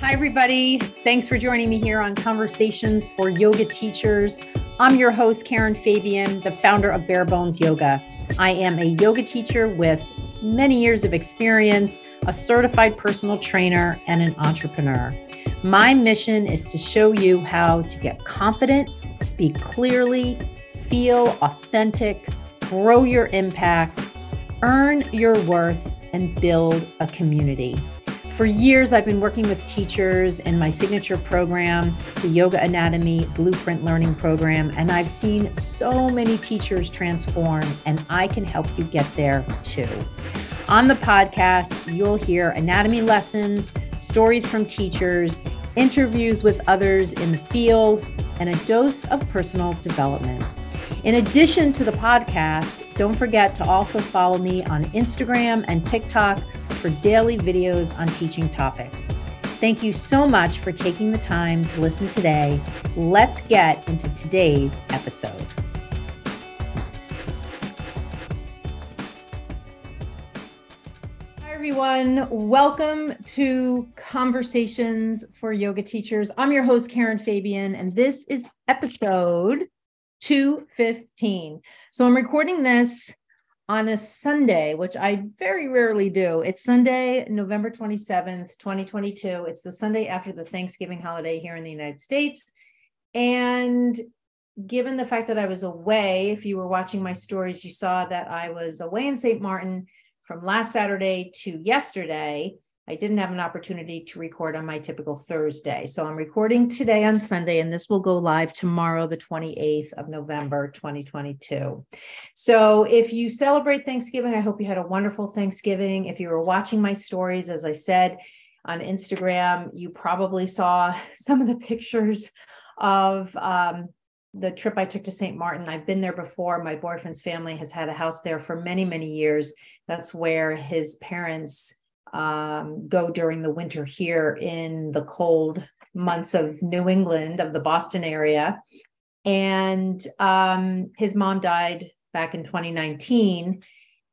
Hi, everybody. Thanks for joining me here on Conversations for Yoga Teachers. I'm your host, Karen Fabian, the founder of Bare Bones Yoga. I am a yoga teacher with many years of experience, a certified personal trainer, and an entrepreneur. My mission is to show you how to get confident, speak clearly, feel authentic, grow your impact, earn your worth, and build a community. For years, I've been working with teachers in my signature program, the Yoga Anatomy Blueprint Learning Program, and I've seen so many teachers transform, and I can help you get there too. On the podcast, you'll hear anatomy lessons, stories from teachers, interviews with others in the field, and a dose of personal development. In addition to the podcast, don't forget to also follow me on Instagram and TikTok for daily videos on teaching topics. Thank you so much for taking the time to listen today. Let's get into today's episode. Hi, everyone. Welcome to Conversations for Yoga Teachers. I'm your host, Karen Fabian, and this is episode 215. So I'm recording this on a Sunday, which I very rarely do. It's Sunday, November 27th, 2022. It's the Sunday after the Thanksgiving holiday here in the United States. And given the fact that I was away, if you were watching my stories, you saw that I was away in St. Martin from last Saturday to yesterday. I didn't have an opportunity to record on my typical Thursday. So I'm recording today on Sunday, and this will go live tomorrow, the 28th of November, 2022. So if you celebrate Thanksgiving, I hope you had a wonderful Thanksgiving. If you were watching my stories, as I said on Instagram, you probably saw some of the pictures of um, the trip I took to St. Martin. I've been there before. My boyfriend's family has had a house there for many, many years. That's where his parents um, go during the winter here in the cold months of New England, of the Boston area. And um, his mom died back in 2019,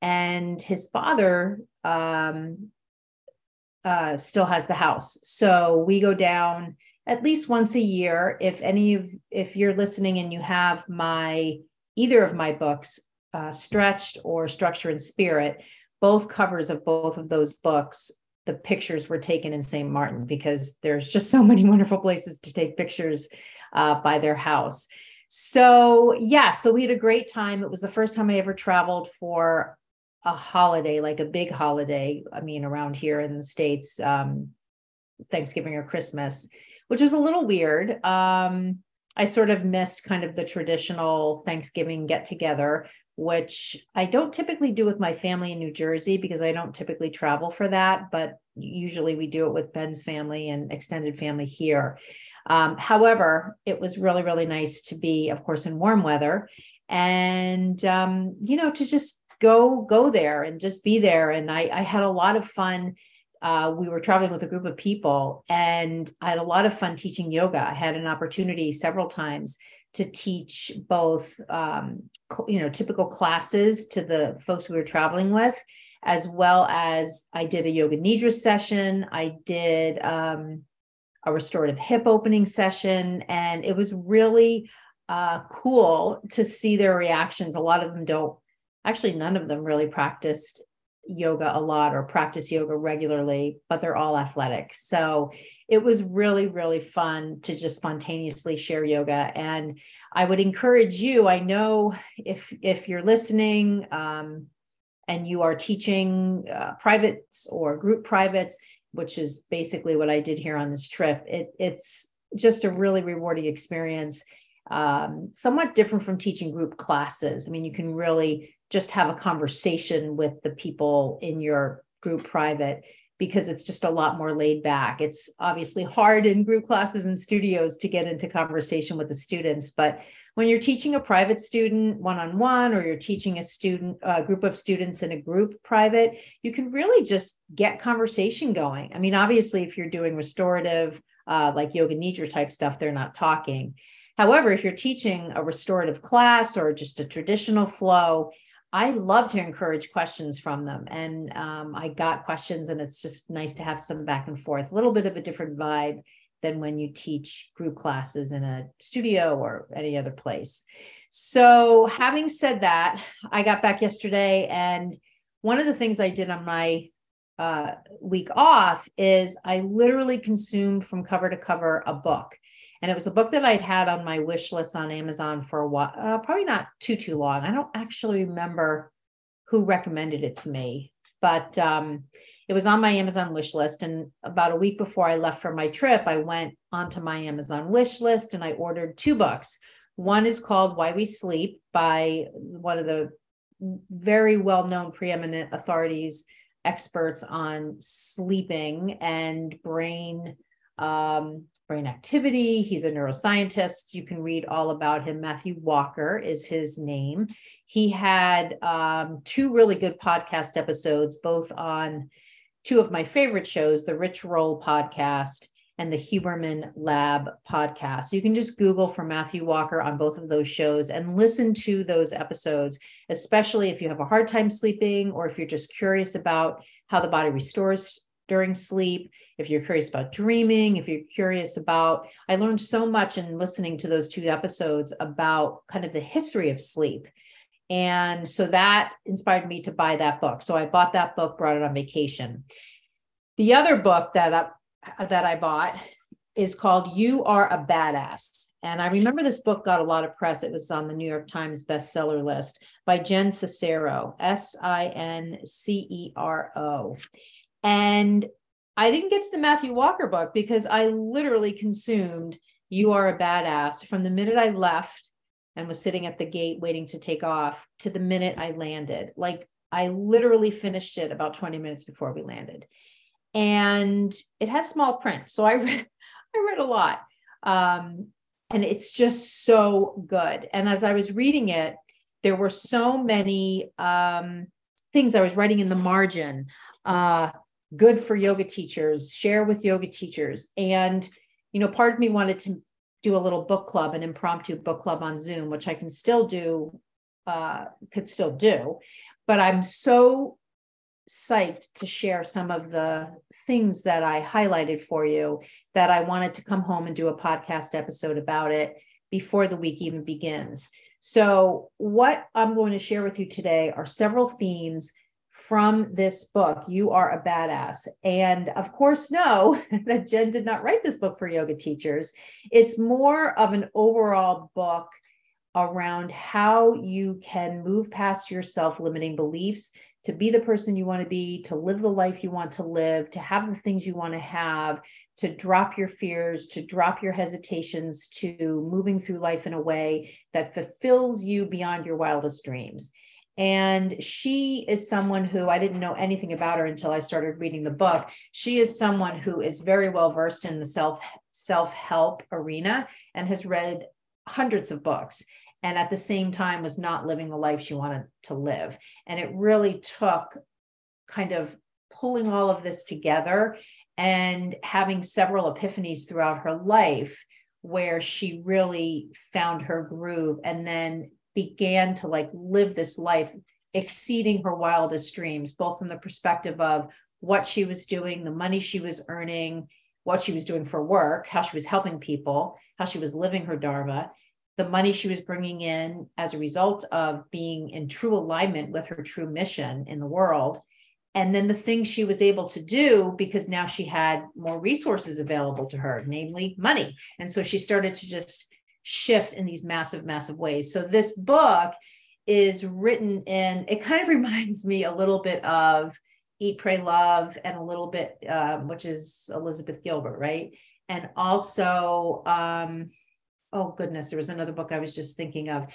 and his father um, uh, still has the house. So we go down at least once a year. If any of if you're listening and you have my either of my books, uh, Stretched or Structure and Spirit, both covers of both of those books the pictures were taken in St. Martin because there's just so many wonderful places to take pictures uh, by their house. So, yeah, so we had a great time. It was the first time I ever traveled for a holiday, like a big holiday. I mean, around here in the States, um, Thanksgiving or Christmas, which was a little weird. Um, I sort of missed kind of the traditional Thanksgiving get together, which I don't typically do with my family in New Jersey because I don't typically travel for that, but usually we do it with Ben's family and extended family here. Um, however, it was really, really nice to be, of course, in warm weather and, um, you know, to just go, go there and just be there. And I, I had a lot of fun. Uh, we were traveling with a group of people and I had a lot of fun teaching yoga. I had an opportunity several times to teach both um, you know typical classes to the folks we were traveling with as well as i did a yoga nidra session. I did um, a restorative hip opening session. And it was really uh, cool to see their reactions. A lot of them don't actually none of them really practiced yoga a lot or practice yoga regularly but they're all athletic. So it was really really fun to just spontaneously share yoga. And i would encourage you i know if if you're listening um, and you are teaching uh, privates or group privates which is basically what i did here on this trip it, it's just a really rewarding experience um, somewhat different from teaching group classes. I mean you can really just have a conversation with the people in your group private because it's just a lot more laid back. It's obviously hard in group classes and studios to get into conversation with the students, but when you're teaching a private student one on one, or you're teaching a student, a group of students in a group private, you can really just get conversation going. I mean, obviously, if you're doing restorative, uh, like yoga nidra type stuff, they're not talking. However, if you're teaching a restorative class or just a traditional flow, I love to encourage questions from them. And um, I got questions, and it's just nice to have some back and forth, a little bit of a different vibe than when you teach group classes in a studio or any other place. So, having said that, I got back yesterday, and one of the things I did on my uh, week off is I literally consumed from cover to cover a book. And it was a book that I'd had on my wish list on Amazon for a while, uh, probably not too, too long. I don't actually remember who recommended it to me, but um, it was on my Amazon wish list. And about a week before I left for my trip, I went onto my Amazon wish list and I ordered two books. One is called Why We Sleep by one of the very well known preeminent authorities, experts on sleeping and brain. Um, brain activity. He's a neuroscientist. You can read all about him. Matthew Walker is his name. He had um, two really good podcast episodes, both on two of my favorite shows, the Rich Roll podcast and the Huberman Lab podcast. So you can just Google for Matthew Walker on both of those shows and listen to those episodes, especially if you have a hard time sleeping or if you're just curious about how the body restores during sleep. If you're curious about dreaming, if you're curious about, I learned so much in listening to those two episodes about kind of the history of sleep. And so that inspired me to buy that book. So I bought that book, brought it on vacation. The other book that I, that I bought is called You Are a Badass. And I remember this book got a lot of press. It was on the New York Times bestseller list by Jen Sincero, S I N C E R O. And I didn't get to the Matthew Walker book because I literally consumed You Are a Badass from the minute I left and was sitting at the gate waiting to take off to the minute I landed. Like I literally finished it about 20 minutes before we landed. And it has small print. So I read, I read a lot. Um, and it's just so good. And as I was reading it, there were so many um, things I was writing in the margin. Uh, good for yoga teachers, share with yoga teachers. And, you know, part of me wanted to do a little book club, an impromptu book club on Zoom, which I can still do, uh, could still do. But I'm so psyched to share some of the things that I highlighted for you that I wanted to come home and do a podcast episode about it before the week even begins. So, what I'm going to share with you today are several themes from this book, You Are a Badass. And of course, know that Jen did not write this book for yoga teachers. It's more of an overall book around how you can move past your self limiting beliefs to be the person you want to be, to live the life you want to live, to have the things you want to have, to drop your fears, to drop your hesitations, to moving through life in a way that fulfills you beyond your wildest dreams. And she is someone who I didn't know anything about her until I started reading the book. She is someone who is very well versed in the self self help arena and has read hundreds of books and at the same time was not living the life she wanted to live. And it really took kind of pulling all of this together and having several epiphanies throughout her life where she really found her groove and then began to like live this life exceeding her wildest dreams, both from the perspective of what she was doing, the money she was earning, what she was doing for work, how she was helping people, how she was living her Dharma, the money she was bringing in as a result of being in true alignment with her true mission in the world. And then the things she was able to do because now she had more resources available to her, namely money. And so she started to just shift in these massive, massive ways. So this book is written in, it kind of reminds me a little bit of Eat, Pray, Love, and a little bit, um, which is Elizabeth Gilbert, right? And also, um, oh goodness, there was another book I was just thinking of,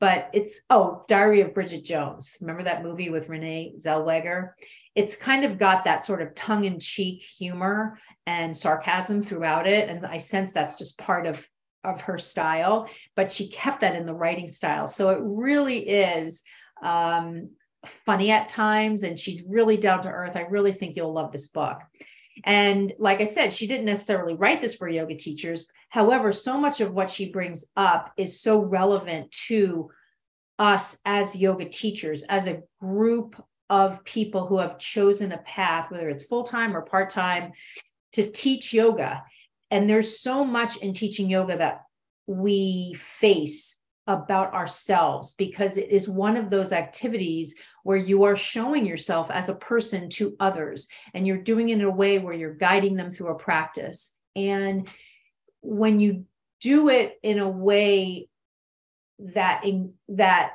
but it's, oh, Diary of Bridget Jones. Remember that movie with Renee Zellweger? It's kind of got that sort of tongue in cheek humor and sarcasm throughout it. And I sense that's just part of of her style, but she kept that in the writing style. So it really is um, funny at times, and she's really down to earth. I really think you'll love this book. And like I said, she didn't necessarily write this for yoga teachers. However, so much of what she brings up is so relevant to us as yoga teachers, as a group of people who have chosen a path, whether it's full time or part time, to teach yoga. And there's so much in teaching yoga that we face about ourselves because it is one of those activities where you are showing yourself as a person to others and you're doing it in a way where you're guiding them through a practice. And when you do it in a way that in that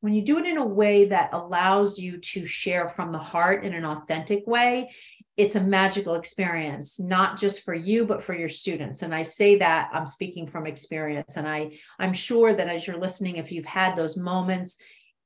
when you do it in a way that allows you to share from the heart in an authentic way it's a magical experience not just for you but for your students. And i say that i'm speaking from experience. And i i'm sure that as you're listening if you've had those moments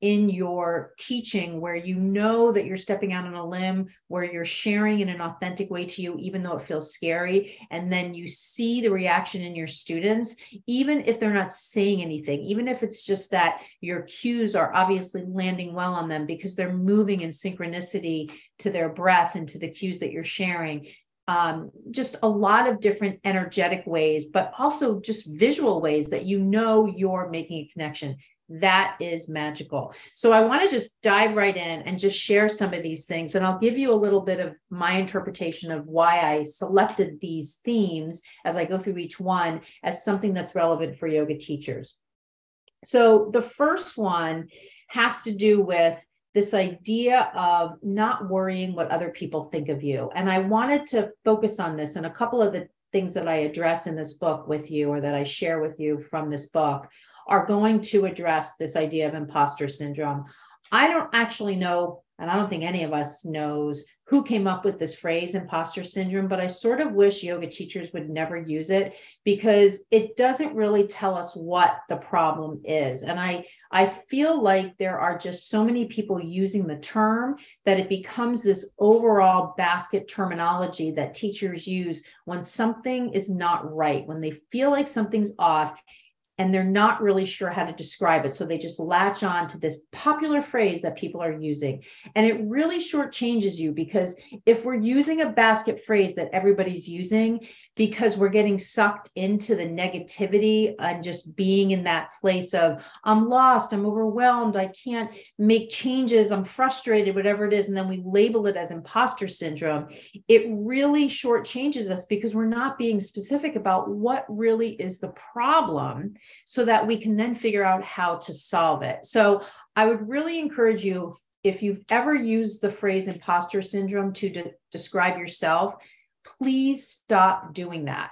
in your teaching where you know that you're stepping out on a limb, where you're sharing in an authentic way to you, even though it feels scary. And then you see the reaction in your students, even if they're not saying anything, even if it's just that your cues are obviously landing well on them because they're moving in synchronicity to their breath and to the cues that you're sharing. Um, just a lot of different energetic ways, but also just visual ways that you know you're making a connection that is magical. So I want to just dive right in and just share some of these things. And I'll give you a little bit of my interpretation of why I selected these themes as I go through each one as something that's relevant for yoga teachers. So the first one has to do with this idea of not worrying what other people think of you. And I wanted to focus on this and a couple of the things that I address in this book with you or that I share with you from this book are going to address this idea of imposter syndrome. I don't actually know, and I don't think any of us knows who came up with this phrase imposter syndrome, but I sort of wish yoga teachers would never use it because it doesn't really tell us what the problem is. And I I feel like there are just so many people using the term that it becomes this overall basket terminology that teachers use when something is not right, when they feel like something's off and they're not really sure how to describe it. So they just latch on to this popular phrase that people are using. And it really shortchanges you because if we're using a basket phrase that everybody's using, because we're getting sucked into the negativity and just being in that place of, I'm lost, I'm overwhelmed, I can't make changes, I'm frustrated, whatever it is. And then we label it as imposter syndrome. It really shortchanges us because we're not being specific about what really is the problem so that we can then figure out how to solve it. So I would really encourage you if you've ever used the phrase imposter syndrome to de- describe yourself, please stop doing that.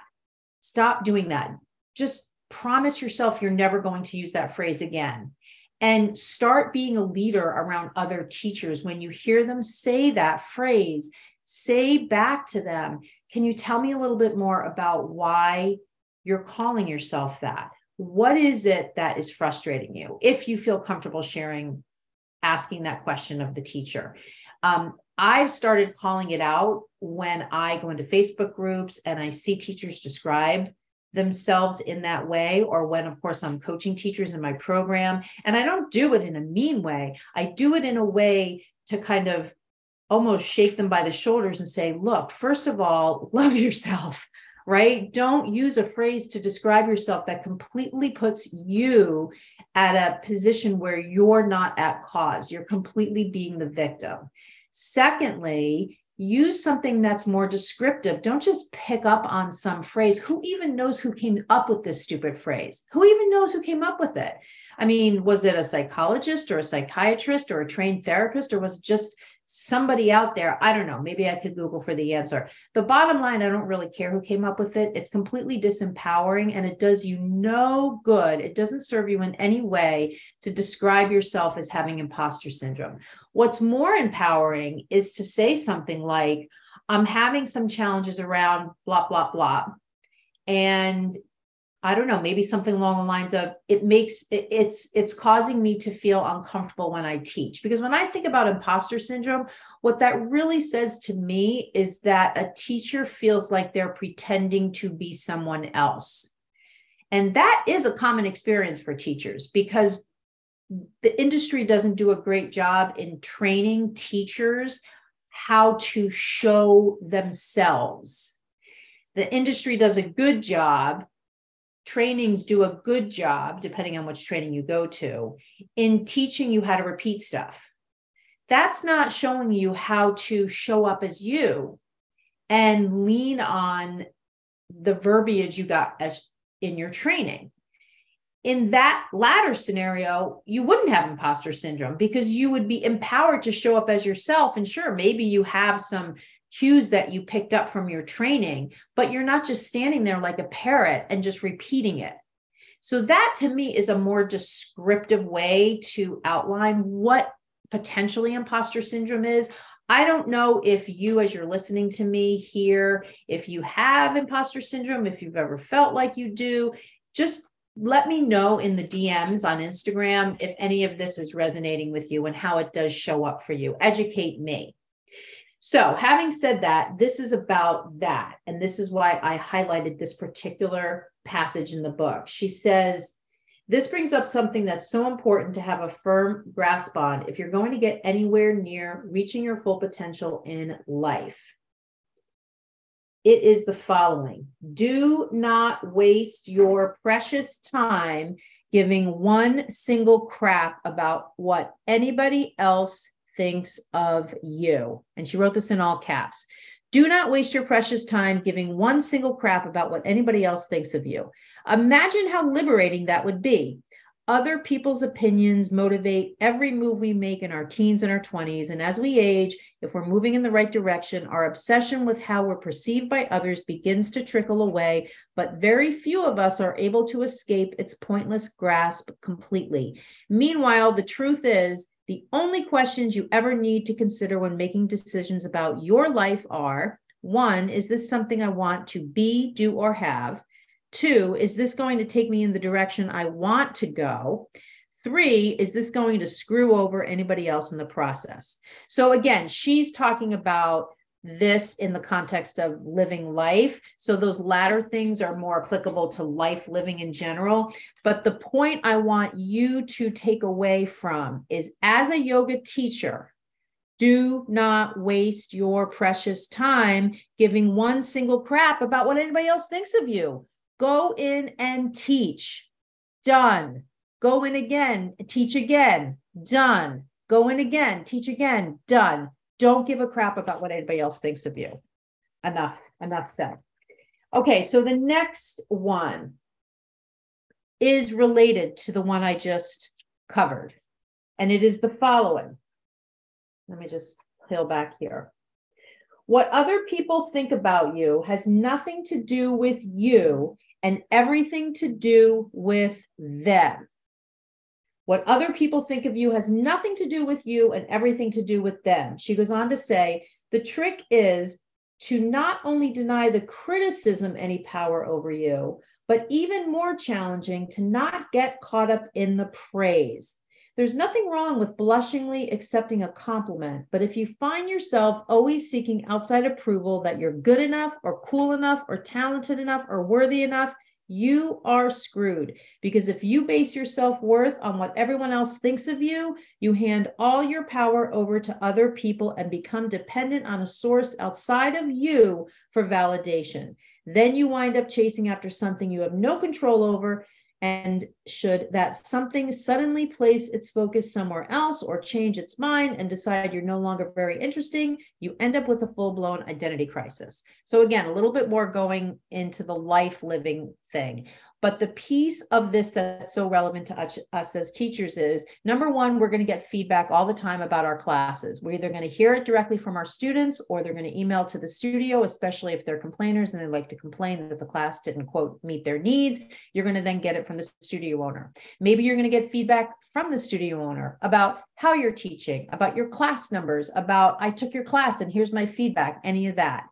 Stop doing that. Just promise yourself you're never going to use that phrase again. And start being a leader around other teachers. When you hear them say that phrase, say back to them, Can you tell me a little bit more about why you're calling yourself that? What is it that is frustrating you? If you feel comfortable sharing, asking that question of the teacher. Um, I've started calling it out when I go into Facebook groups and I see teachers describe themselves in that way, or when, of course, I'm coaching teachers in my program. And I don't do it in a mean way, I do it in a way to kind of almost shake them by the shoulders and say, look, first of all, love yourself right? Don't use a phrase to describe yourself that completely puts you at a position where you're not at cause. You're completely being the victim. Secondly, use something that's more descriptive. Don't just pick up on some phrase. Who even knows who came up with this stupid phrase? Who even knows who came up with it? I mean, was it a psychologist or a psychiatrist or a trained therapist, or was it just somebody out there. I don't know. Maybe I could Google for the answer. The bottom line, I don't really care who came up with it. It's completely disempowering and it does you no good. It doesn't serve you in any way to describe yourself as having imposter syndrome. What's more empowering is to say something like, I'm having some challenges around blah, blah, blah. And I don't know, maybe something along the lines of it makes it, it's it's causing me to feel uncomfortable when I teach. Because when I think about imposter syndrome, what that really says to me is that a teacher feels like they're pretending to be someone else. And that is a common experience for teachers because the industry doesn't do a great job in training teachers how to show themselves. The industry does a good job trainings do a good job, depending on which training you go to, in teaching you how to repeat stuff. That's not showing you how to show up as you and lean on the verbiage you got as in your training. In that latter scenario, you wouldn't have imposter syndrome because you would be empowered to show up as yourself. And sure, maybe you have some cues that you picked up from your training, but you're not just standing there like a parrot and just repeating it. So, that to me is a more descriptive way to outline what potentially imposter syndrome is. I don't know if you, as you're listening to me here, if you have imposter syndrome, if you've ever felt like you do, just let me know in the DMs on Instagram if any of this is resonating with you and how it does show up for you. Educate me. So, having said that, this is about that. And this is why I highlighted this particular passage in the book. She says, This brings up something that's so important to have a firm grasp on if you're going to get anywhere near reaching your full potential in life. It is the following Do not waste your precious time giving one single crap about what anybody else thinks of you. And she wrote this in all caps. Do not waste your precious time giving one single crap about what anybody else thinks of you. Imagine how liberating that would be. Other people's opinions motivate every move we make in our teens and our 20s. And as we age, if we're moving in the right direction, our obsession with how we're perceived by others begins to trickle away. But very few of us are able to escape its pointless grasp completely. Meanwhile, the truth is, the only questions you ever need to consider when making decisions about your life are one, is this something I want to be, do, or have? Two, is this going to take me in the direction I want to go? Three, is this going to screw over anybody else in the process? So, again, she's talking about this in the context of living life. So those latter things are more applicable to life living in general. But the point I want you to take away from is as a yoga teacher, do not waste your precious time giving one single crap about what anybody else thinks of you. Go in and teach. Done. Go in again, teach again. Done. Go in again, teach again. Done don't give a crap about what anybody else thinks of you. Enough, enough said. Okay, so the next one is related to the one I just covered, and it is the following. Let me just peel back here. What other people think about you has nothing to do with you and everything to do with them. What other people think of you has nothing to do with you and everything to do with them. She goes on to say the trick is to not only deny the criticism any power over you, but even more challenging to not get caught up in the praise. There's nothing wrong with blushingly accepting a compliment, but if you find yourself always seeking outside approval that you're good enough or cool enough or talented enough or worthy enough, you are screwed because if you base your self worth on what everyone else thinks of you, you hand all your power over to other people and become dependent on a source outside of you for validation. Then you wind up chasing after something you have no control over and should that something suddenly place its focus somewhere else or change its mind and decide you're no longer very interesting, you end up with a full blown identity crisis. So, again, a little bit more going into the life living thing. But the piece of this that's so relevant to us, us as teachers is number one, we're going to get feedback all the time about our classes. We're either going to hear it directly from our students or they're going to email to the studio, especially if they're complainers and they like to complain that the class didn't, quote, meet their needs. You're going to then get it from the studio owner. Maybe you're going to get feedback from the studio owner about how you're teaching, about your class numbers, about I took your class and here's my feedback, any of that.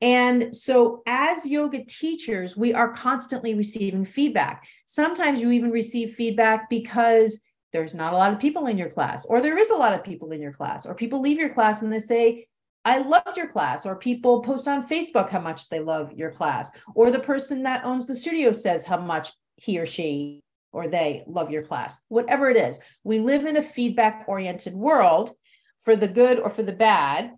And so, as yoga teachers, we are constantly receiving feedback. Sometimes you even receive feedback because there's not a lot of people in your class, or there is a lot of people in your class, or people leave your class and they say, I loved your class, or people post on Facebook how much they love your class, or the person that owns the studio says how much he or she or they love your class, whatever it is. We live in a feedback oriented world for the good or for the bad.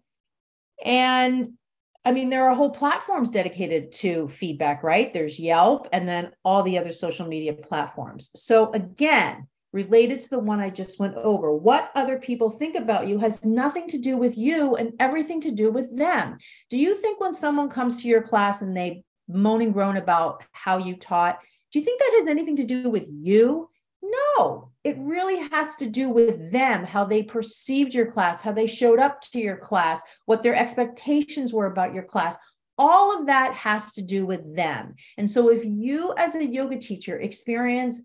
And I mean, there are whole platforms dedicated to feedback, right? There's Yelp and then all the other social media platforms. So, again, related to the one I just went over, what other people think about you has nothing to do with you and everything to do with them. Do you think when someone comes to your class and they moan and groan about how you taught, do you think that has anything to do with you? No, it really has to do with them, how they perceived your class, how they showed up to your class, what their expectations were about your class. All of that has to do with them. And so, if you as a yoga teacher experience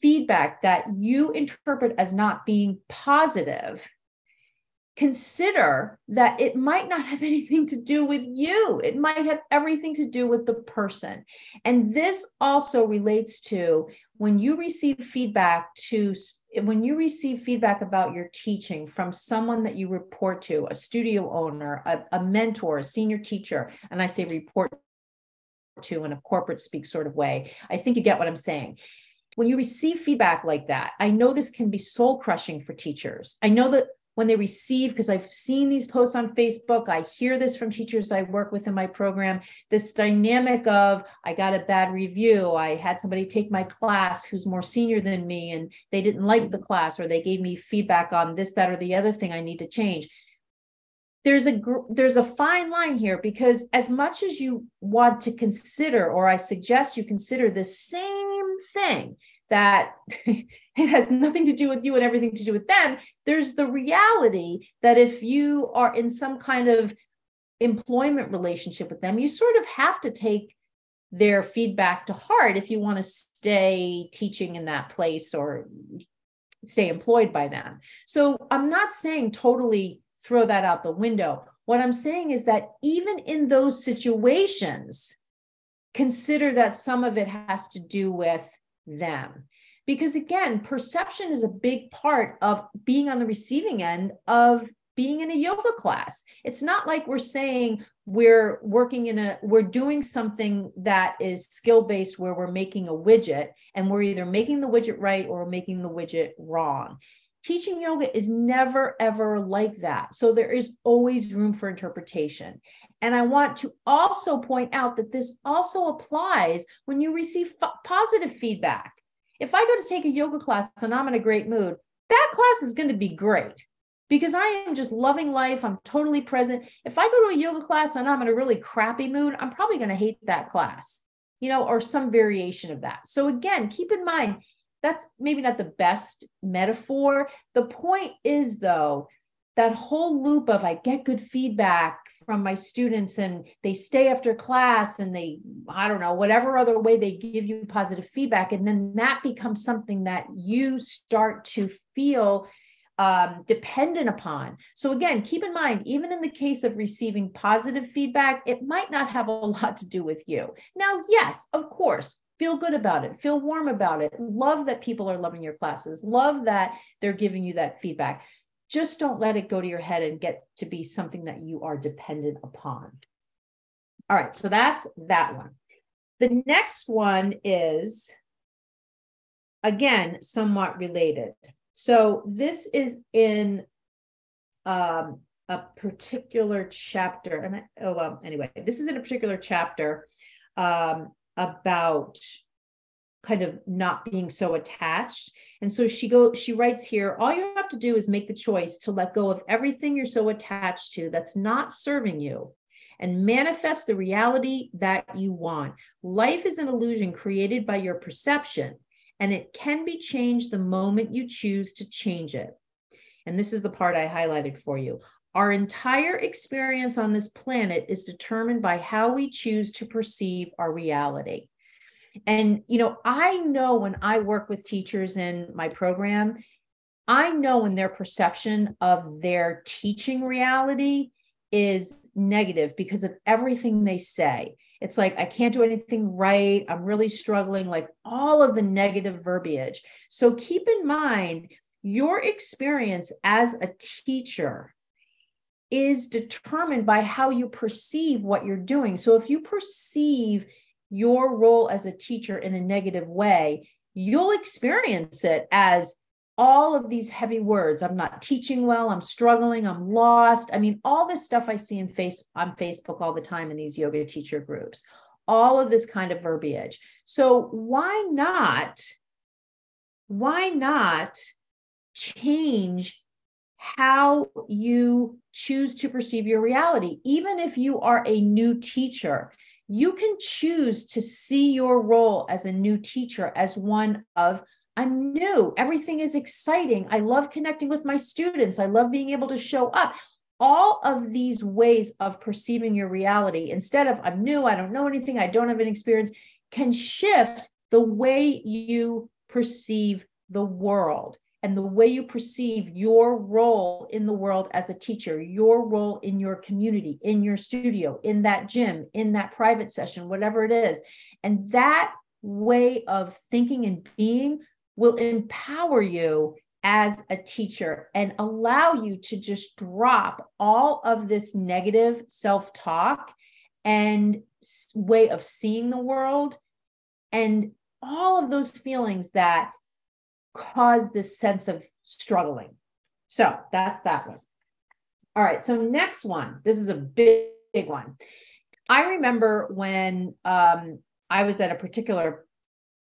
feedback that you interpret as not being positive, consider that it might not have anything to do with you. It might have everything to do with the person. And this also relates to when you receive feedback to when you receive feedback about your teaching from someone that you report to, a studio owner, a, a mentor, a senior teacher, and I say report to in a corporate speak sort of way, I think you get what I'm saying when you receive feedback like that, I know this can be soul crushing for teachers. I know that when they receive, because I've seen these posts on Facebook, I hear this from teachers I work with in my program. This dynamic of, I got a bad review. I had somebody take my class who's more senior than me and they didn't like the class, or they gave me feedback on this, that, or the other thing I need to change. There's a there's a fine line here because as much as you want to consider or i suggest you consider the same thing that it has nothing to do with you and everything to do with them. There's the reality that if you are in some kind of employment relationship with them, you sort of have to take their feedback to heart if you want to stay teaching in that place or stay employed by them. So I'm not saying totally throw that out the window. What I'm saying is that even in those situations, consider that some of it has to do with them. Because again, perception is a big part of being on the receiving end of being in a yoga class. It's not like we're saying we're working in a, we're doing something that is skill based where we're making a widget and we're either making the widget right or making the widget wrong. Teaching yoga is never, ever like that. So there is always room for interpretation. And I want to also point out that this also applies when you receive f- positive feedback. If I go to take a yoga class and I'm in a great mood, that class is going to be great because I am just loving life. I'm totally present. If I go to a yoga class and I'm in a really crappy mood, I'm probably going to hate that class, you know, or some variation of that. So, again, keep in mind that's maybe not the best metaphor. The point is, though, that whole loop of I get good feedback from my students and they stay after class and they, I don't know, whatever other way they give you positive feedback. And then that becomes something that you start to feel um, dependent upon. So, again, keep in mind, even in the case of receiving positive feedback, it might not have a lot to do with you. Now, yes, of course, feel good about it, feel warm about it, love that people are loving your classes, love that they're giving you that feedback just don't let it go to your head and get to be something that you are dependent upon. All right, so that's that one. The next one is, again, somewhat related. So this is in um, a particular chapter, and I, oh well, anyway, this is in a particular chapter um, about kind of not being so attached. And so she go she writes here, all you have to do is make the choice to let go of everything you're so attached to that's not serving you and manifest the reality that you want. Life is an illusion created by your perception, and it can be changed the moment you choose to change it. And this is the part I highlighted for you. Our entire experience on this planet is determined by how we choose to perceive our reality. And, you know, I know when I work with teachers in my program, I know when their perception of their teaching reality is negative because of everything they say. It's like, I can't do anything right. I'm really struggling, like all of the negative verbiage. So keep in mind your experience as a teacher is determined by how you perceive what you're doing. So if you perceive your role as a teacher in a negative way, you'll experience it as all of these heavy words. I'm not teaching well, I'm struggling, I'm lost. I mean, all this stuff I see in face on Facebook all the time in these yoga teacher groups. All of this kind of verbiage. So why not why not change how you choose to perceive your reality. Even if you are a new teacher, you can choose to see your role as a new teacher as one of I'm new. Everything is exciting. I love connecting with my students. I love being able to show up. All of these ways of perceiving your reality, instead of I'm new, I don't know anything, I don't have an experience, can shift the way you perceive the world and the way you perceive your role in the world as a teacher, your role in your community, in your studio, in that gym, in that private session, whatever it is. And that way of thinking and being will empower you as a teacher and allow you to just drop all of this negative self talk and way of seeing the world and all of those feelings that cause this sense of struggling. So that's that one. All right. So next one. This is a big, big one. I remember when um, I was at a particular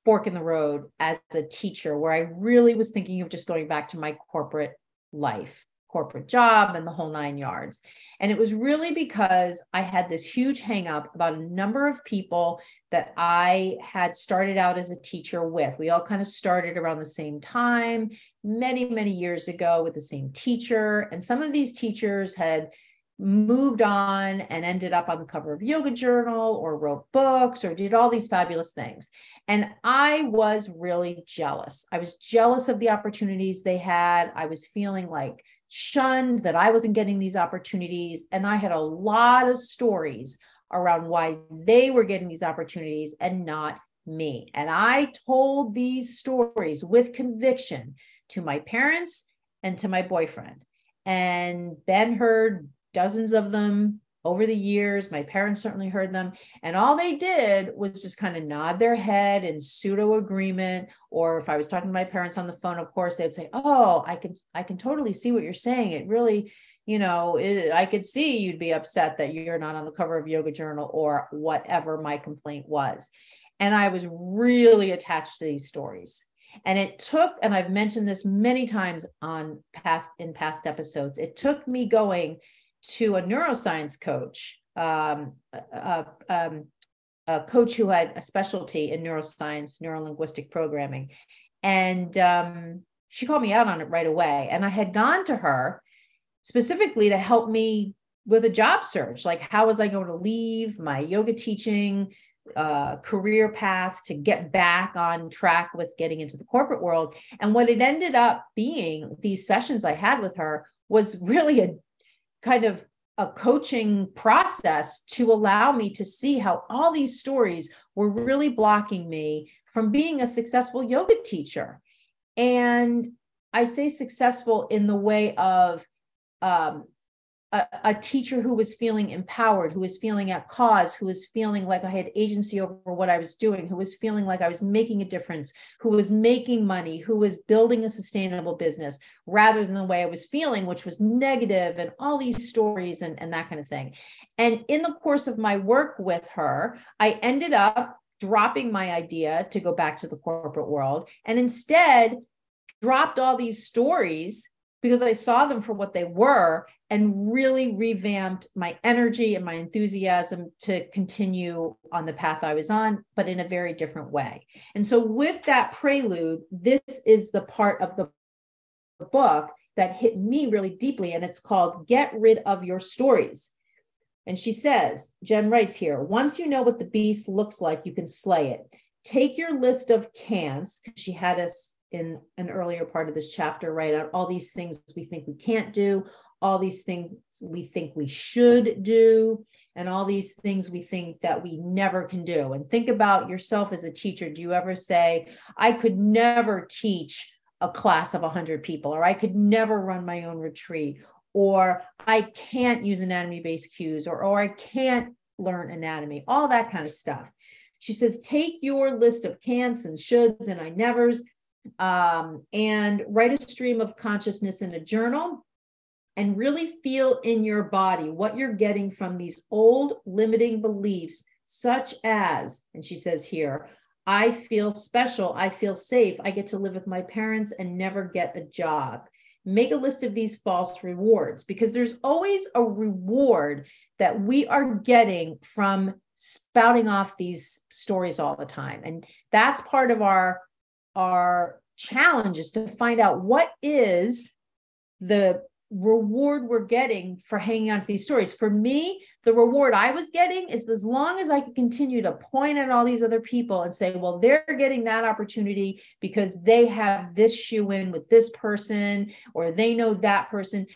fork in the road as a teacher where I really was thinking of just going back to my corporate life corporate job and the whole nine yards. And it was really because I had this huge hangup about a number of people that I had started out as a teacher with. We all kind of started around the same time, many, many years ago with the same teacher. And some of these teachers had moved on and ended up on the cover of Yoga Journal or wrote books or did all these fabulous things. And I was really jealous. I was jealous of the opportunities they had. I was feeling like shunned, that I wasn't getting these opportunities. And I had a lot of stories around why they were getting these opportunities and not me. And I told these stories with conviction to my parents and to my boyfriend. And Ben heard dozens of them over the years. My parents certainly heard them. And all they did was just kind of nod their head in pseudo agreement. Or if I was talking to my parents on the phone, of course, they'd say, Oh, I can, I can totally see what you're saying. It really, you know, it, I could see you'd be upset that you're not on the cover of Yoga Journal or whatever my complaint was. And I was really attached to these stories. And it took, and I've mentioned this many times on past in past episodes, it took me going to a neuroscience coach, um, a, um, a, coach who had a specialty in neuroscience, neurolinguistic programming. And um, she called me out on it right away. And I had gone to her specifically to help me with a job search like, how was I going to leave my yoga teaching? Uh, career path to get back on track with getting into the corporate world. And what it ended up being, these sessions I had with her, was really a kind of a coaching process to allow me to see how all these stories were really blocking me from being a successful yoga teacher. And I say successful in the way of um, a, a, teacher who was feeling empowered, who was feeling at cause, who was feeling like I had agency over what I was doing, who was feeling like I was making a difference, who was making money, who was building a sustainable business, rather than the way I was feeling, which was negative and all these stories and, and that kind of thing. And in the course of my work with her, I ended up dropping my idea to go back to the corporate world and instead dropped all these stories because I saw them for what they were and really revamped my energy and my enthusiasm to continue on the path I was on, but in a very different way. And so, with that prelude, this is the part of the book that hit me really deeply, and it's called Get Rid of Your Stories. And she says, Jen writes here, once you know what the beast looks like, you can slay it. Take your list of cans. She had us in an earlier part of this chapter write out all these things we think we can't do, all these things we think we should do, and all these things we think that we never can do. And think about yourself as a teacher. Do you ever say, I could never teach a class of 100 people, or I could never run my own retreat, or I can't use anatomy based cues, or, or I can't learn anatomy, all that kind of stuff. She says, take your list of can'ts and shoulds and I nevers, um, and write a stream of consciousness in a journal and really feel in your body what you're getting from these old limiting beliefs, such as, and she says here, I feel special. I feel safe. I get to live with my parents and never get a job. Make a list of these false rewards because there's always a reward that we are getting from spouting off these stories all the time. And that's part of our our challenge is to find out what is the reward we're getting for hanging on to these stories. For me, the reward I was getting is as long as I could continue to point at all these other people and say, well, they're getting that opportunity because they have this shoe in with this person or they know that person.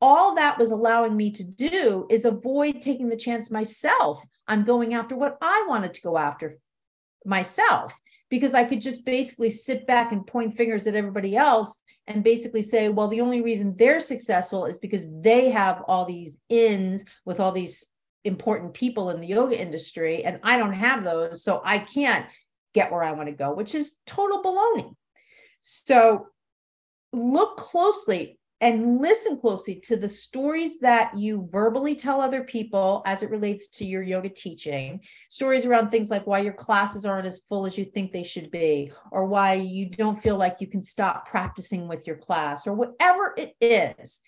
All that was allowing me to do is avoid taking the chance myself on going after what I wanted to go after myself because I could just basically sit back and point fingers at everybody else and basically say, well, the only reason they're successful is because they have all these ins with all these important people in the yoga industry, and I don't have those. So I can't get where I want to go, which is total baloney. So look closely and listen closely to the stories that you verbally tell other people as it relates to your yoga teaching. Stories around things like why your classes aren't as full as you think they should be, or why you don't feel like you can stop practicing with your class, or whatever it is.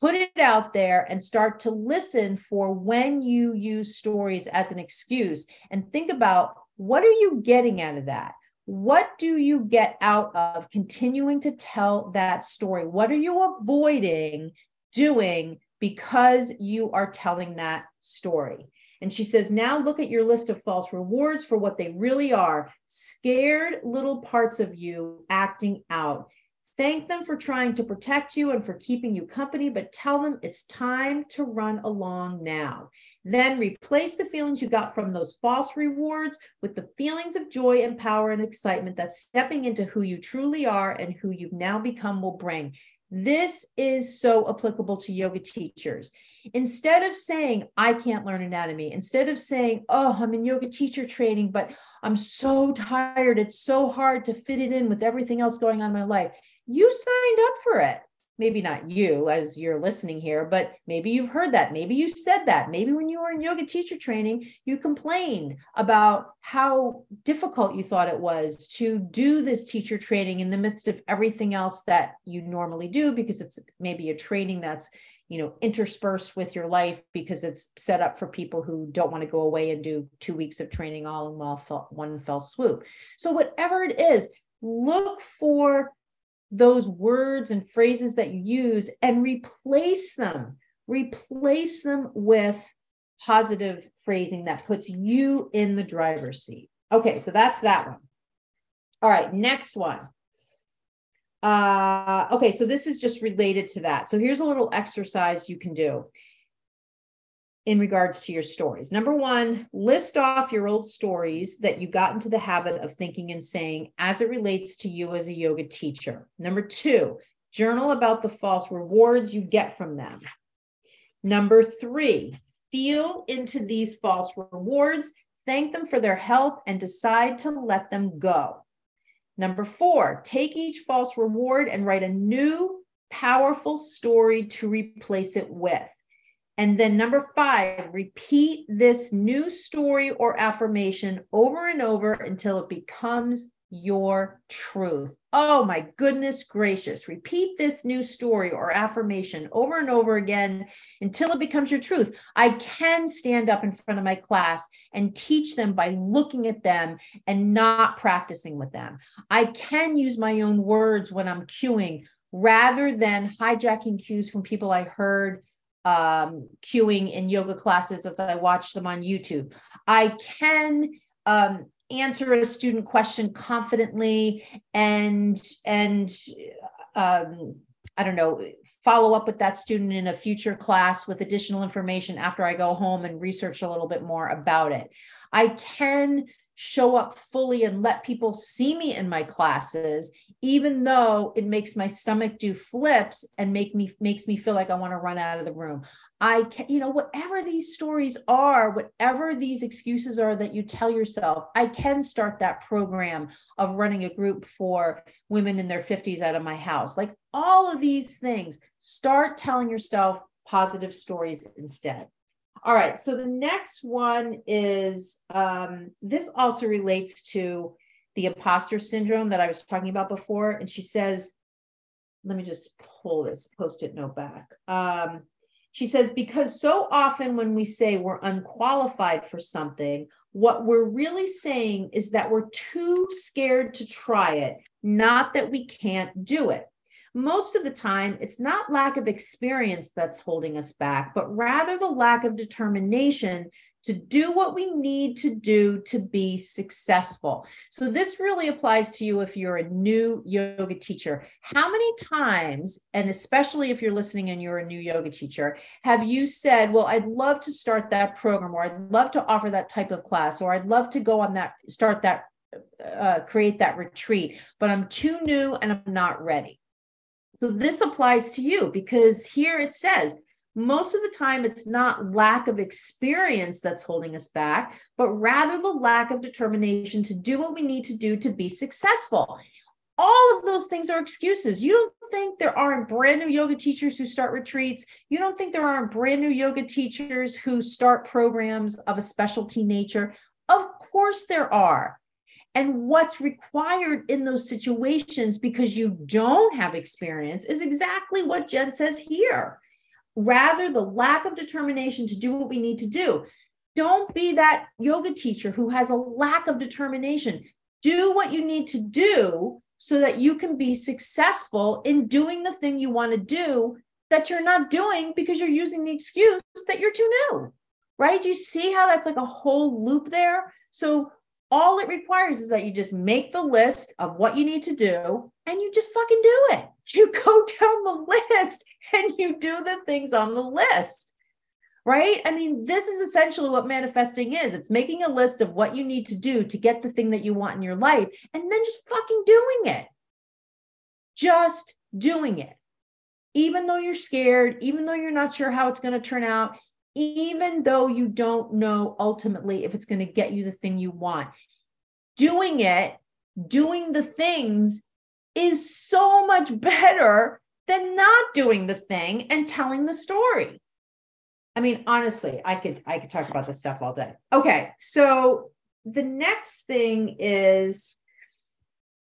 Put it out there and start to listen for when you use stories as an excuse and think about what are you getting out of that? What do you get out of continuing to tell that story? What are you avoiding doing because you are telling that story? And she says, now look at your list of false rewards for what they really are scared little parts of you acting out. Thank them for trying to protect you and for keeping you company, but tell them it's time to run along now. Then replace the feelings you got from those false rewards with the feelings of joy and power and excitement that stepping into who you truly are and who you've now become will bring. This is so applicable to yoga teachers. Instead of saying, I can't learn anatomy, instead of saying, Oh, I'm in yoga teacher training, but I'm so tired. It's so hard to fit it in with everything else going on in my life you signed up for it. Maybe not you as you're listening here, but maybe you've heard that. Maybe you said that. Maybe when you were in yoga teacher training, you complained about how difficult you thought it was to do this teacher training in the midst of everything else that you normally do because it's maybe a training that's you know interspersed with your life because it's set up for people who don't want to go away and do two weeks of training all in one fell swoop so whatever it is look for those words and phrases that you use and replace them. Replace them with positive phrasing that puts you in the driver's seat. Okay, so that's that one. All right, next one. Uh, okay, so this is just related to that. So here's a little exercise you can do in regards to your stories. Number one, list off your old stories that you got into the habit of thinking and saying as it relates to you as a yoga teacher. Number two, journal about the false rewards you get from them. Number three, feel into these false rewards, thank them for their help, and decide to let them go. Number four, take each false reward and write a new, powerful story to replace it with. And then number five, repeat this new story or affirmation over and over until it becomes your truth. Oh my goodness gracious. Repeat this new story or affirmation over and over again until it becomes your truth. I can stand up in front of my class and teach them by looking at them and not practicing with them. I can use my own words when I'm cueing rather than hijacking cues from people I heard um, in yoga classes as I watch them on YouTube. I can um, answer a student question confidently and and um, I don't know, follow up with that student in a future class with additional information after I go home and research a little bit more about it. I can show up fully and let people see me in my classes even though it makes my stomach do flips and make me makes me feel like I want to run out of the room. I can, you know, whatever these stories are, whatever these excuses are that you tell yourself, I can start that program of running a group for women in their 50s out of my house. Like all of these things, start telling yourself positive stories instead. All right. So the next one is um, this also relates to the imposter syndrome that I was talking about before. And she says, let me just pull this post it note back. Um, she says, because so often when we say we're unqualified for something, what we're really saying is that we're too scared to try it, not that we can't do it most of the time, it's not lack of experience that's holding us back, but rather the lack of determination to do what we need to do to be successful. So, this really applies to you if you're a new yoga teacher. How many times, and especially if you're listening and you're a new yoga teacher, have you said, Well, I'd love to start that program, or I'd love to offer that type of class, or I'd love to go on that, start that, uh, create that retreat, but I'm too new and I'm not ready? So this applies to you because here it says most of the time it's not lack of experience that's holding us back, but rather the lack of determination to do what we need to do to be successful. All of those things are excuses. You don't think there aren't brand new yoga teachers who start retreats. You don't think there aren't brand new yoga teachers who start programs of a specialty nature. Of course, there are and what's required in those situations because you don't have experience is exactly what Jen says here. Rather, the lack of determination to do what we need to do. Don't be that yoga teacher who has a lack of determination. Do what you need to do so that you can be successful in doing the thing you want to do that you're not doing because you're using the excuse that you're too new. Right? You see how that's like a whole loop there? So all it requires is that you just make the list of what you need to do and you just fucking do it. You go down the list and you do the things on the list. Right? I mean, this is essentially what manifesting is. It's making a list of what you need to do to get the thing that you want in your life and then just fucking doing it. Just doing it. Even though you're scared, even though you're not sure how it's going to turn out, even though you don't know ultimately if it's going to get you the thing you want. Doing it, doing the things is so much better than not doing the thing and telling the story. I mean, honestly, I could I could talk about this stuff all day. Okay, so the next thing is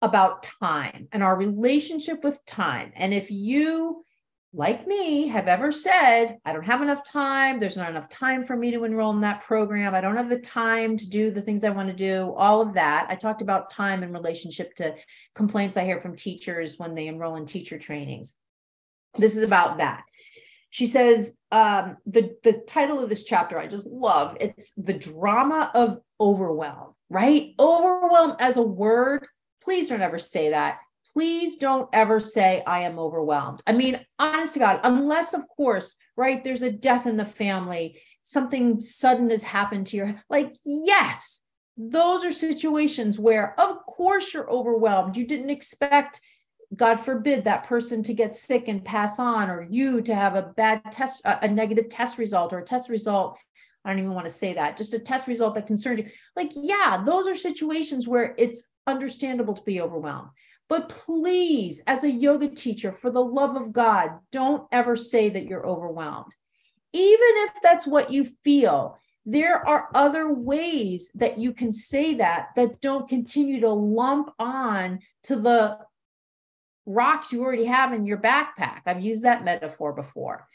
about time and our relationship with time. And if you like me, have ever said, I don't have enough time. There's not enough time for me to enroll in that program. I don't have the time to do the things I want to do, all of that. I talked about time in relationship to complaints I hear from teachers when they enroll in teacher trainings. This is about that. She says, um, the, the title of this chapter I just love. It's the drama of overwhelm, right? Overwhelm as a word. Please don't ever say that please don't ever say I am overwhelmed. I mean, honest to God, unless of course, right, there's a death in the family, something sudden has happened to your like yes, those are situations where of course you're overwhelmed. You didn't expect God forbid that person to get sick and pass on or you to have a bad test a negative test result or a test result I don't even want to say that, just a test result that concerns you. Like, yeah, those are situations where it's understandable to be overwhelmed. But please, as a yoga teacher, for the love of God, don't ever say that you're overwhelmed. Even if that's what you feel, there are other ways that you can say that that don't continue to lump on to the rocks you already have in your backpack. I've used that metaphor before.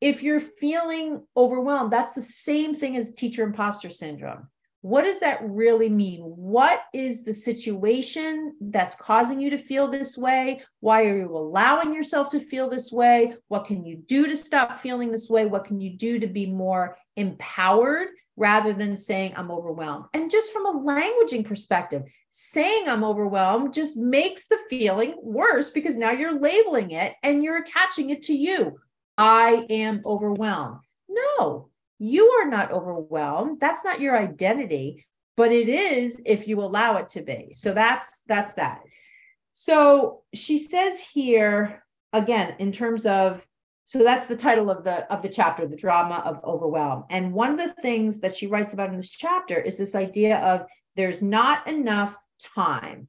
If you're feeling overwhelmed, that's the same thing as teacher imposter syndrome. What does that really mean? What is the situation that's causing you to feel this way? Why are you allowing yourself to feel this way? What can you do to stop feeling this way? What can you do to be more empowered rather than saying, I'm overwhelmed? And just from a languaging perspective, saying I'm overwhelmed just makes the feeling worse because now you're labeling it and you're attaching it to you. I am overwhelmed. No, you are not overwhelmed that's not your identity but it is if you allow it to be so that's that's that so she says here again in terms of So that's the title of the of the chapter, the drama of overwhelm. And one of the things that she writes about in this chapter is this idea of there's not enough time.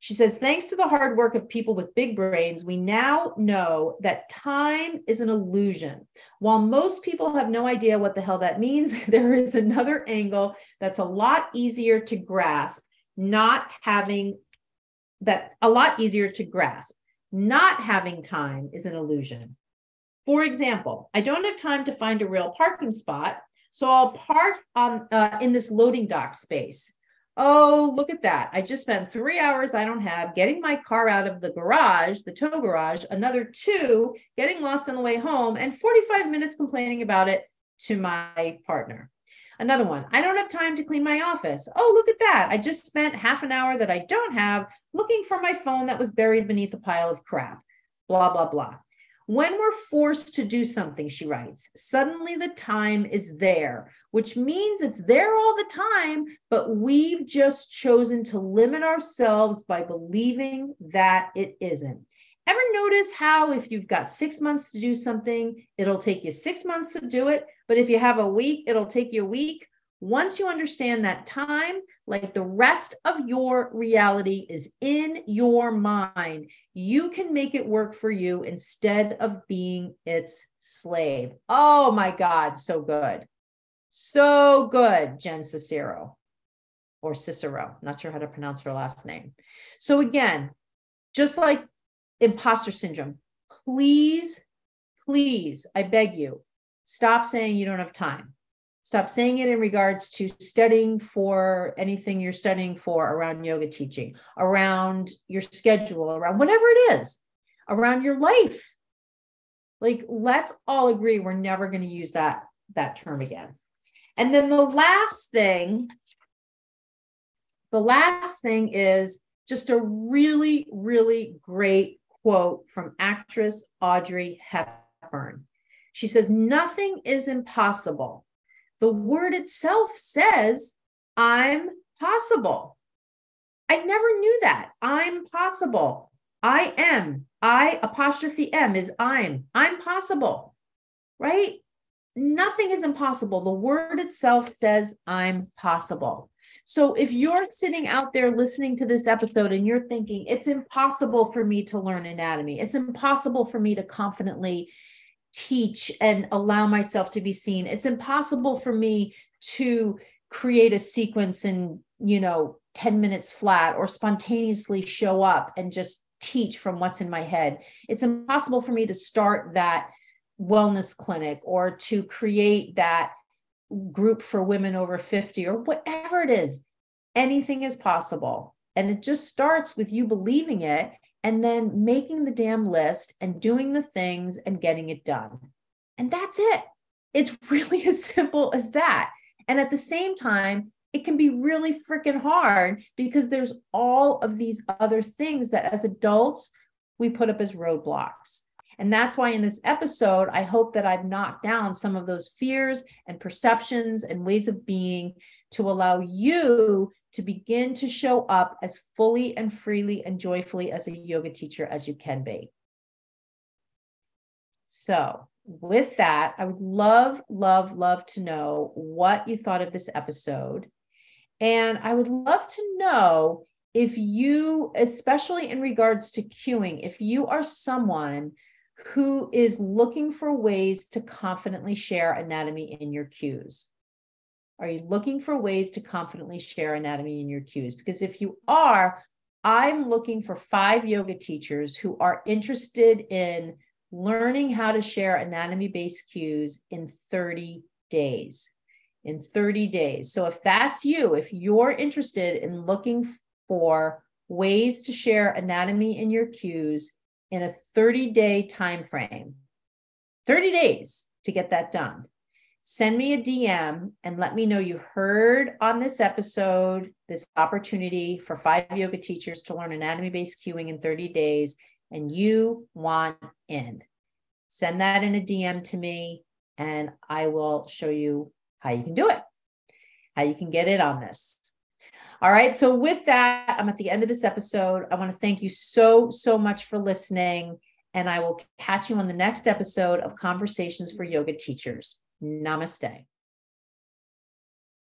She says, thanks to the hard work of people with big brains, we now know that time is an illusion. While most people have no idea what the hell that means, there is another angle that's a lot easier to grasp, not having that a lot easier to grasp. Not having time is an illusion. For example, I don't have time to find a real parking spot, so I'll park on uh, in this loading dock space. Oh, look at that. I just spent three hours I don't have getting my car out of the garage, the tow garage, another two getting lost on the way home, and 45 minutes complaining about it to my partner. Another one, I don't have time to clean my office. Oh, look at that. I just spent half an hour that I don't have looking for my phone that was buried beneath a pile of crap. Blah, blah, blah. When we're forced to do something, she writes, suddenly the time is there, which means it's there all the time, but we've just chosen to limit ourselves by believing that it isn't. Ever notice how if you've got six months to do something, it'll take you six months to do it, but if you have a week, it'll take you a week? Once you understand that time, like the rest of your reality is in your mind, you can make it work for you instead of being its slave. Oh my God, so good. So good, Jen Sincero or Sincero. Not sure how to pronounce her last name. So, again, just like imposter syndrome, please, please, I beg you, stop saying you don't have time Stop saying it in regards to studying for anything you're studying for around yoga teaching, around your schedule, around whatever it is, around your life. Like, let's all agree we're never going to use that, that term again. And then the last thing, the last thing is just a really, really great quote from actress Audrey Hepburn. She says, Nothing is impossible the word itself says, I'm possible. I never knew that. I'm possible. I am. I apostrophe M is I'm. I'm possible, right? Nothing is impossible. The word itself says, I'm possible. So if you're sitting out there listening to this episode and you're thinking, it's impossible for me to learn anatomy, it's impossible for me to confidently teach and allow myself to be seen. It's impossible for me to create a sequence in, you know, 10 minutes flat or spontaneously show up and just teach from what's in my head. It's impossible for me to start that wellness clinic or to create that group for women over 50 or whatever it is. Anything is possible. And it just starts with you believing it and then making the damn list and doing the things and getting it done. And that's it. It's really as simple as that. And at the same time, it can be really freaking hard because there's all of these other things that as adults we put up as roadblocks. And that's why in this episode, I hope that I've knocked down some of those fears and perceptions and ways of being to allow you to begin to show up as fully and freely and joyfully as a yoga teacher as you can be. So, with that, I would love, love, love to know what you thought of this episode. And I would love to know if you, especially in regards to cueing, if you are someone who is looking for ways to confidently share anatomy in your cues. Are you looking for ways to confidently share anatomy in your cues? Because if you are, I'm looking for five yoga teachers who are interested in learning how to share anatomy based cues in 30 days. In 30 days. So if that's you, if you're interested in looking for ways to share anatomy in your cues in a 30 day time frame, 30 days to get that done send me a DM and let me know you heard on this episode this opportunity for five yoga teachers to learn anatomy based cueing in 30 days and you want in. Send that in a DM to me and I will show you how you can do it, how you can get in on this. All right. So, with that, I'm at the end of this episode. I want to thank you so, so much for listening. And I will catch you on the next episode of Conversations for Yoga Teachers. Namaste.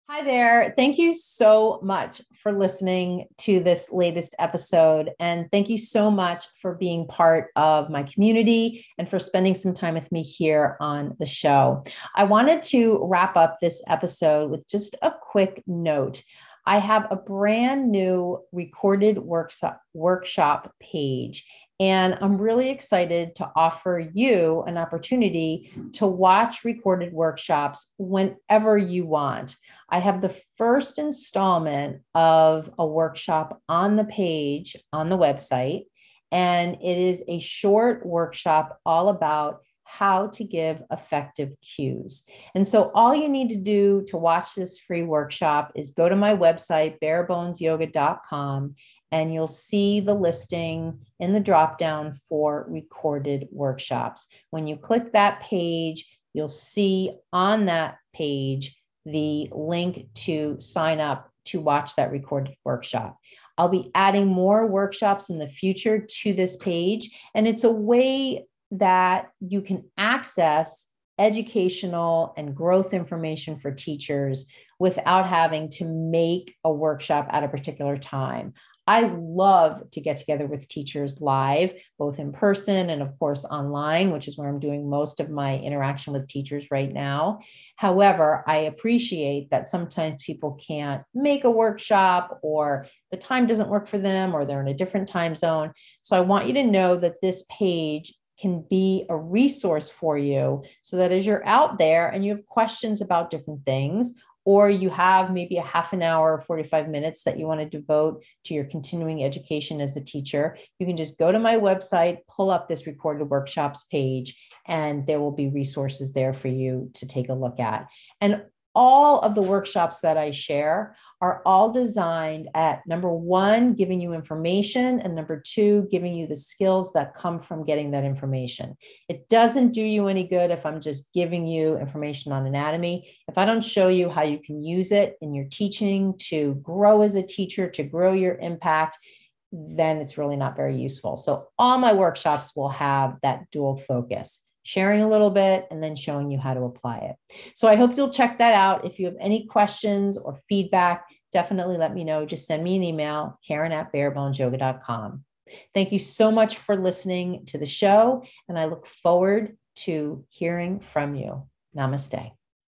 Hi there. Thank you so much for listening to this latest episode. And thank you so much for being part of my community and for spending some time with me here on the show. I wanted to wrap up this episode with just a quick note. I have a brand new recorded workshop, workshop page. And I'm really excited to offer you an opportunity to watch recorded workshops whenever you want. I have the first installment of a workshop on the page on the website, and it is a short workshop all about how to give effective cues. And so, all you need to do to watch this free workshop is go to my website, barebonesyoga.com, and you'll see the listing in the drop down for recorded workshops. When you click that page, you'll see on that page the link to sign up to watch that recorded workshop. I'll be adding more workshops in the future to this page, and it's a way that you can access educational and growth information for teachers without having to make a workshop at a particular time. I love to get together with teachers live, both in person and, of course, online, which is where I'm doing most of my interaction with teachers right now. However, I appreciate that sometimes people can't make a workshop or the time doesn't work for them or they're in a different time zone. So I want you to know that this page can be a resource for you so that as you're out there and you have questions about different things or you have maybe a half an hour or 45 minutes that you want to devote to your continuing education as a teacher, you can just go to my website, pull up this recorded workshops page, and there will be resources there for you to take a look at. And all of the workshops that I share are all designed at number one, giving you information, and number two, giving you the skills that come from getting that information. It doesn't do you any good if I'm just giving you information on anatomy. If I don't show you how you can use it in your teaching to grow as a teacher, to grow your impact, then it's really not very useful. So, all my workshops will have that dual focus sharing a little bit, and then showing you how to apply it. So I hope you'll check that out. If you have any questions or feedback, definitely let me know. Just send me an email, Karen at barebonesyoga.com. Thank you so much for listening to the show, and I look forward to hearing from you. Namaste.